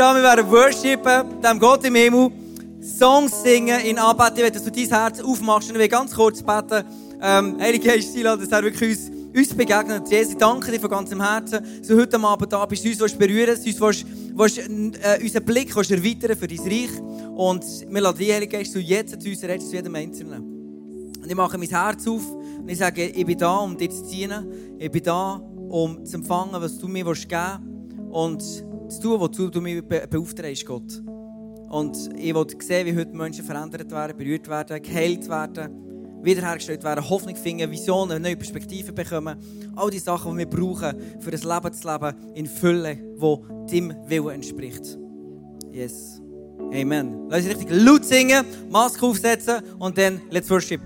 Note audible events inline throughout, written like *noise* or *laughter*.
aufstehen, wir werden worshipen, dem Gott im Himmel, Songs singen in Anbetung. Dass du dein Herz aufmachst und ich will ganz kurz beten. Ähm, Heilige Geist, dass er wirklich uns, uns begegnet. Jesus, ich danke dir von ganzem Herzen, dass du heute Abend da bist, uns berühren willst, uns willst, äh, unseren Blick willst erweitern für dein Reich. Und wir lassen dich, Heilige Geist, du jetzt zu uns redest, zu jedem Einzelnen. Und ich mache mein Herz auf und ich sage, ich bin da, um dir zu dienen. Ich bin da, um zu empfangen, was du mir geben willst. Und zu tun, wozu du mich beauftragst, Gott. Und ich will sehen, wie heute Menschen verändert werden, berührt werden, geheilt werden, wiederhergestellt werden, Hoffnung finden, Visionen, neue Perspektive bekommen. All die Sachen, die wir brauchen, für das Leben zu leben in Fülle, wo deinem Willen entspricht. Yes. Amen. Lass uns richtig laut singen, Maske aufsetzen und dann let's worship.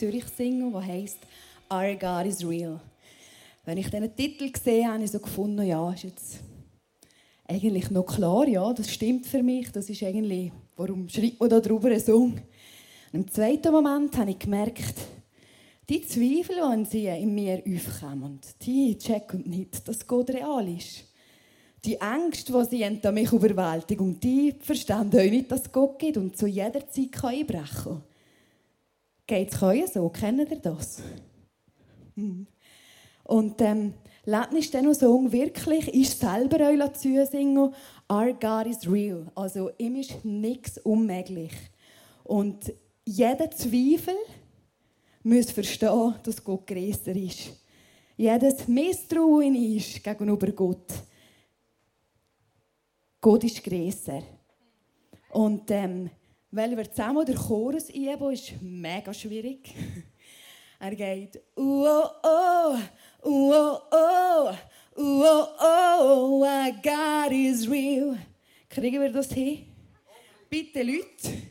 Zürich singen, der heißt Our God is Real. Wenn ich diesen Titel gesehen habe, habe ich so gefunden, ja, ist jetzt eigentlich noch klar, ja, das stimmt für mich. Das ist eigentlich, warum schreibt man da drüber einen Song? Und im zweiten Moment habe ich gemerkt, Die Zweifel, wenn sie in mir aufkommen, die checken nicht, dass Gott real ist. Die Ängste, die sie an mich überwältigen, und die verstehen auch nicht, dass es Gott gibt und zu jeder Zeit kann einbrechen kann. Geht es so? Kennt ihr das? Und ähm, ist dann noch Song wirklich, ist selber euch zusingen, Our God is real. Also ihm ist nichts unmöglich. Und jeder Zweifel muss verstehen, dass Gott größer ist. Jedes Misstrauen ist gegenüber Gott. Gott ist größer. Und ähm, weil wir zusammen den Chorus üben, ist mega schwierig. *laughs* er geht oh, oh, oh, oh, oh, oh, our God is real. Kriegen wir das hin? Bitte, Leute.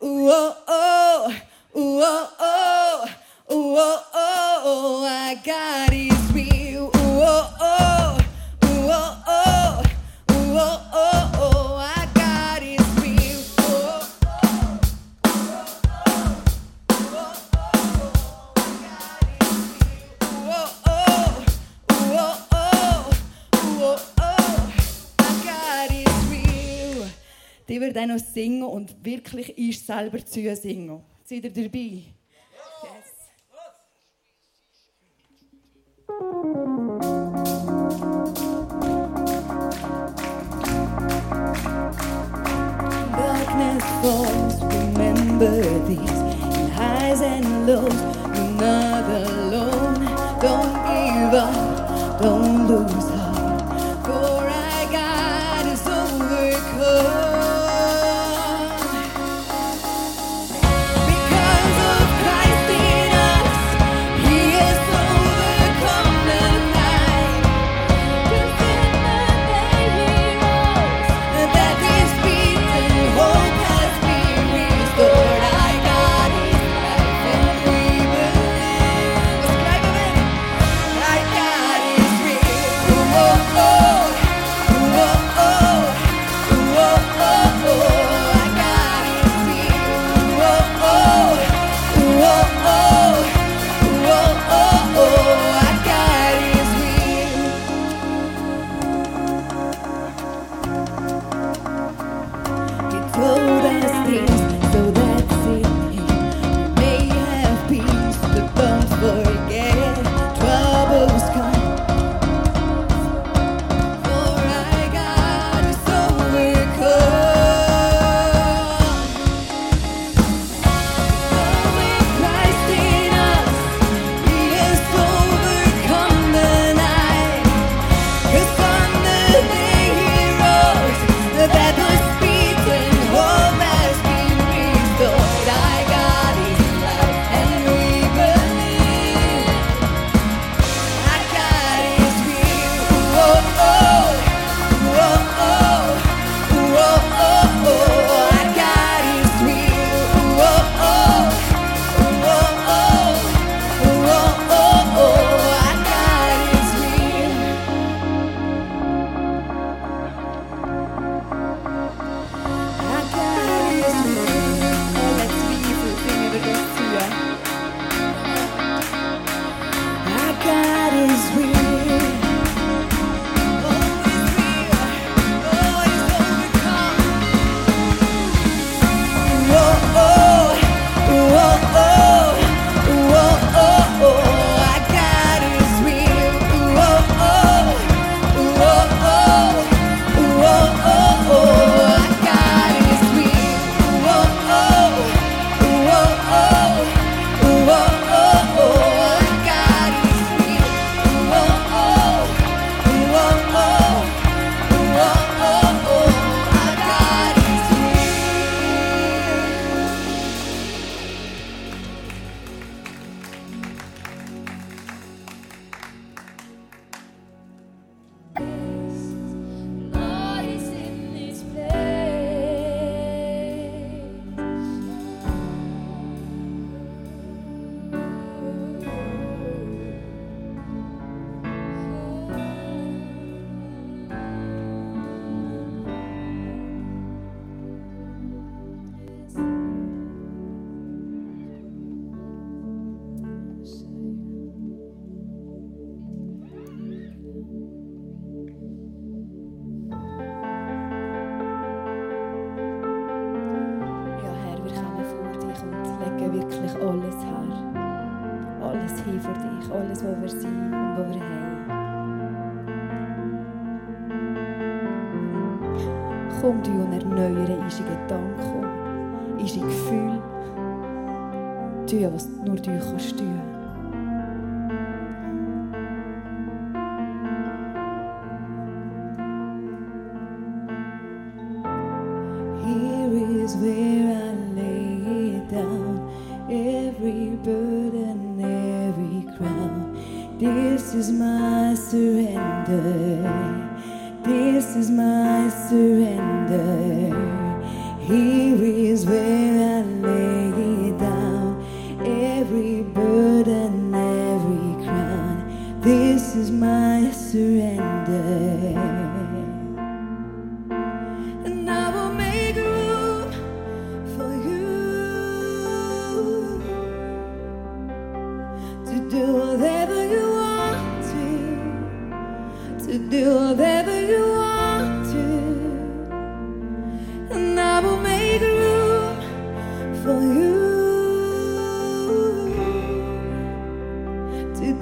Oh, oh, oh, oh, uh, oh, oh, our God is real. Oh, oh, oh, oh, oh, oh, Auch noch singen und wirklich ist selber zu singen. Seid ihr dabei? Yes. Darkness falls, remember these in highs and lows. You're not alone. Don't give up, don't Here is where I lay it down, every burden, every crown. This is my surrender. This is my surrender. Here is where.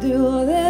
do this.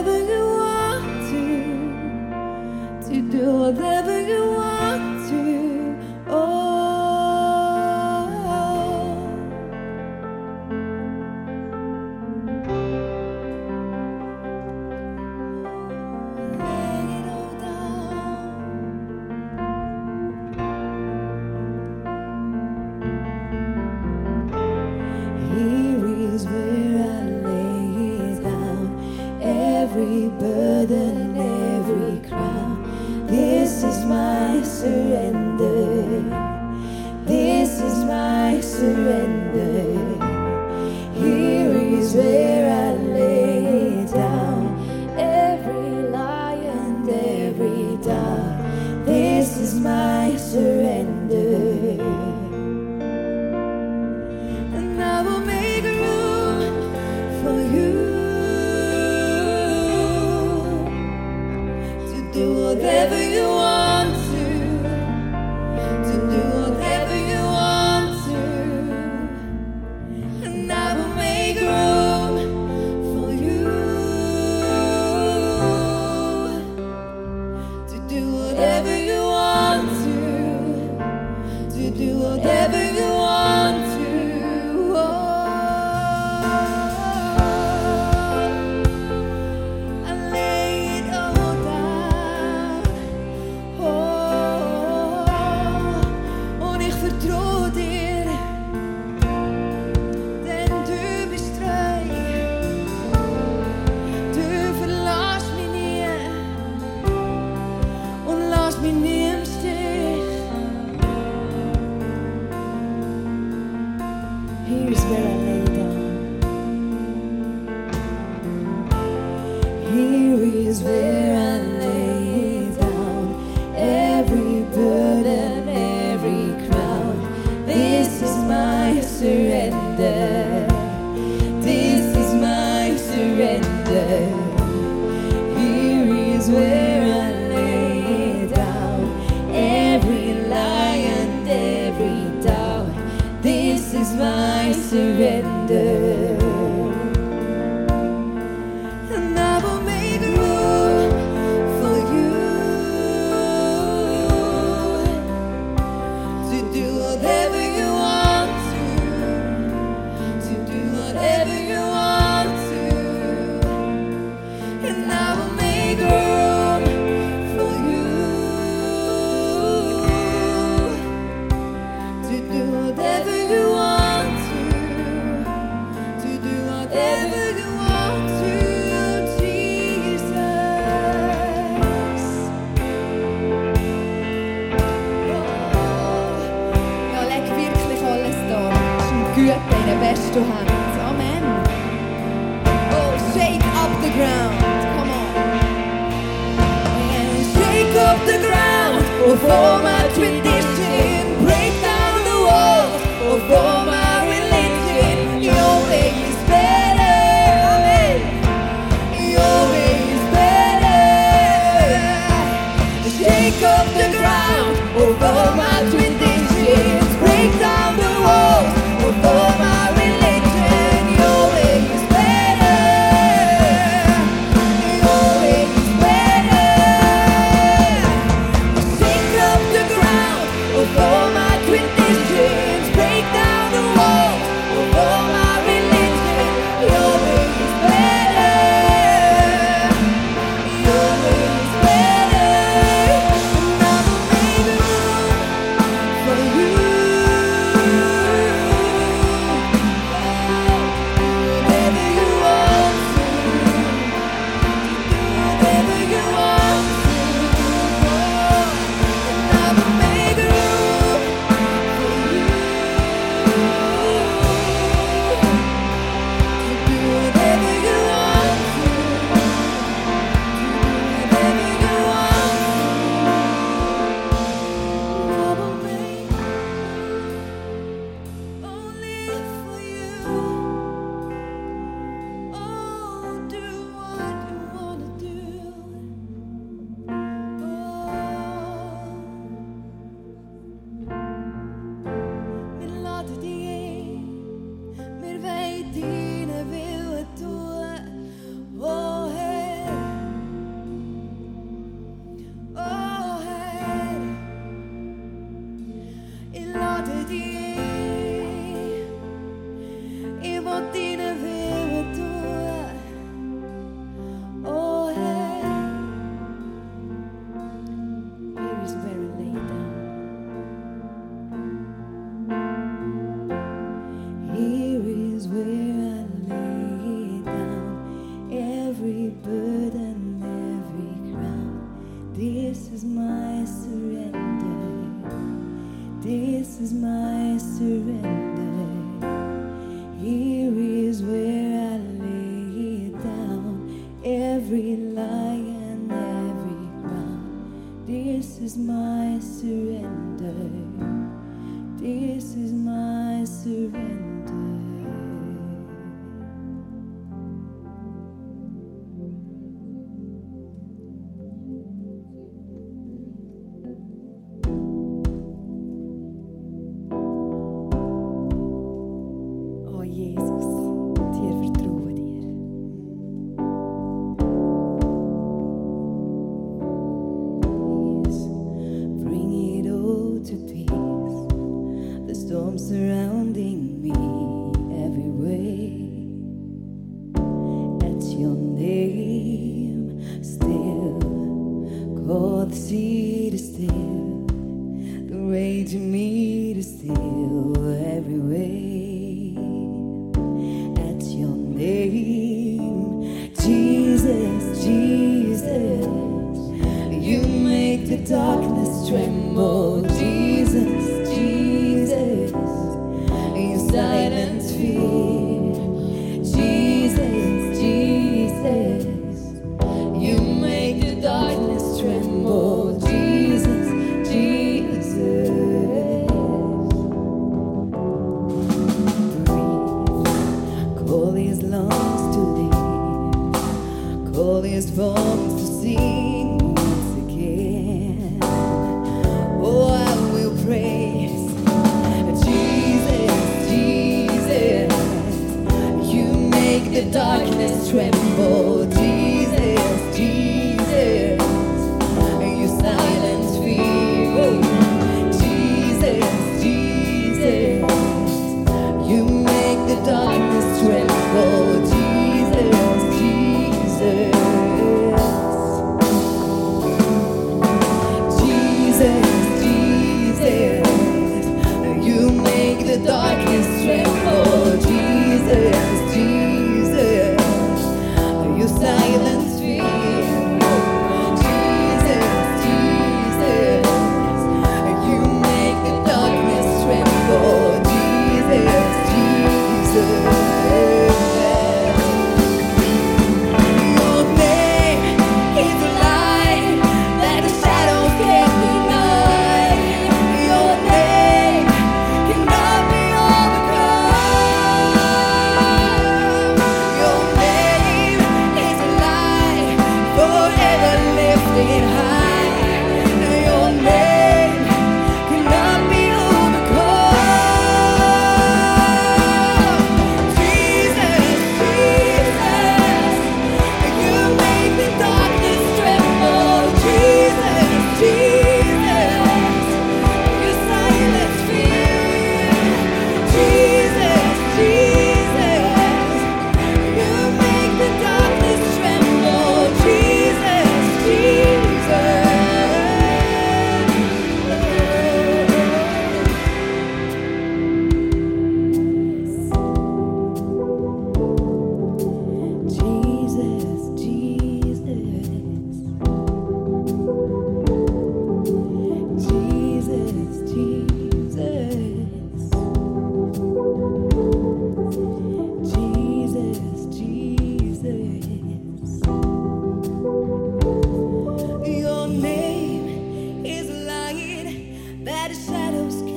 shadows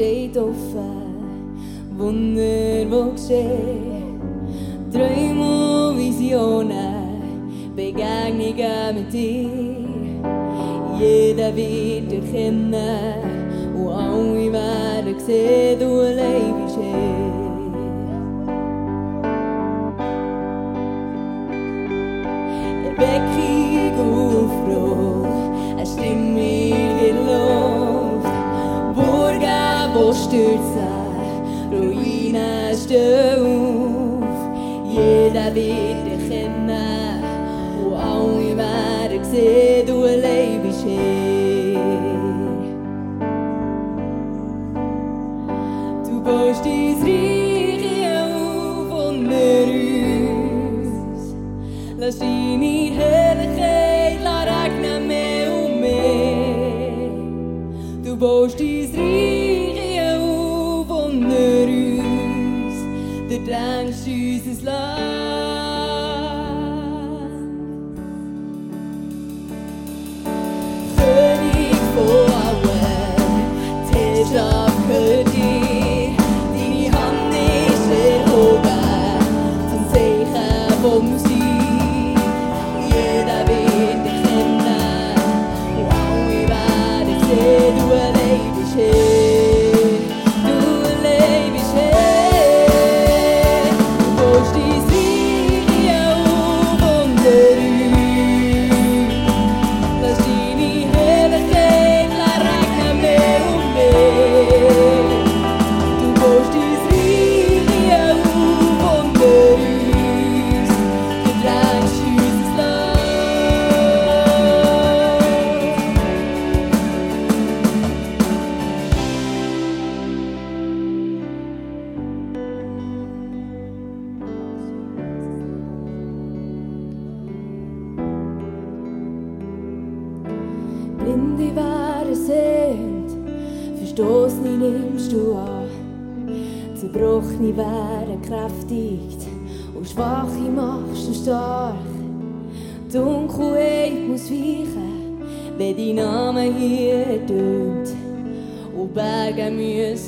steht offen, Wunder, wo geschehen. Träume und Visionen, Begegnungen mit dir. Jeder wird erkennen und alle werden sehen, du allein hier. Wo Ruinen stehen auf. Jeder wird erkennen und alle werden sehen, du bist hier. Du baust dein Reich auf unter uns. Lass deine Herrlichkeit regnen mehr und mehr. Du baust dein Reich auf unter uns. Du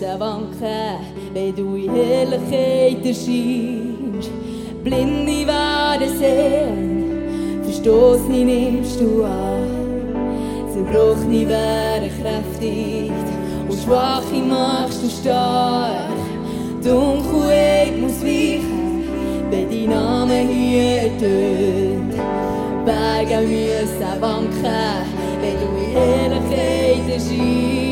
wanken, wenn du in Herrlichkeit erscheinst. Blinde werden sehen, Verstoßene nimmst du an. Zerbrochene werden kräftigt und Schwache machst du stark. Dunkelheit muss weichen, wenn dein Name hier tönt. Berge müssen wanken, wenn du in Herrlichkeit erscheinst.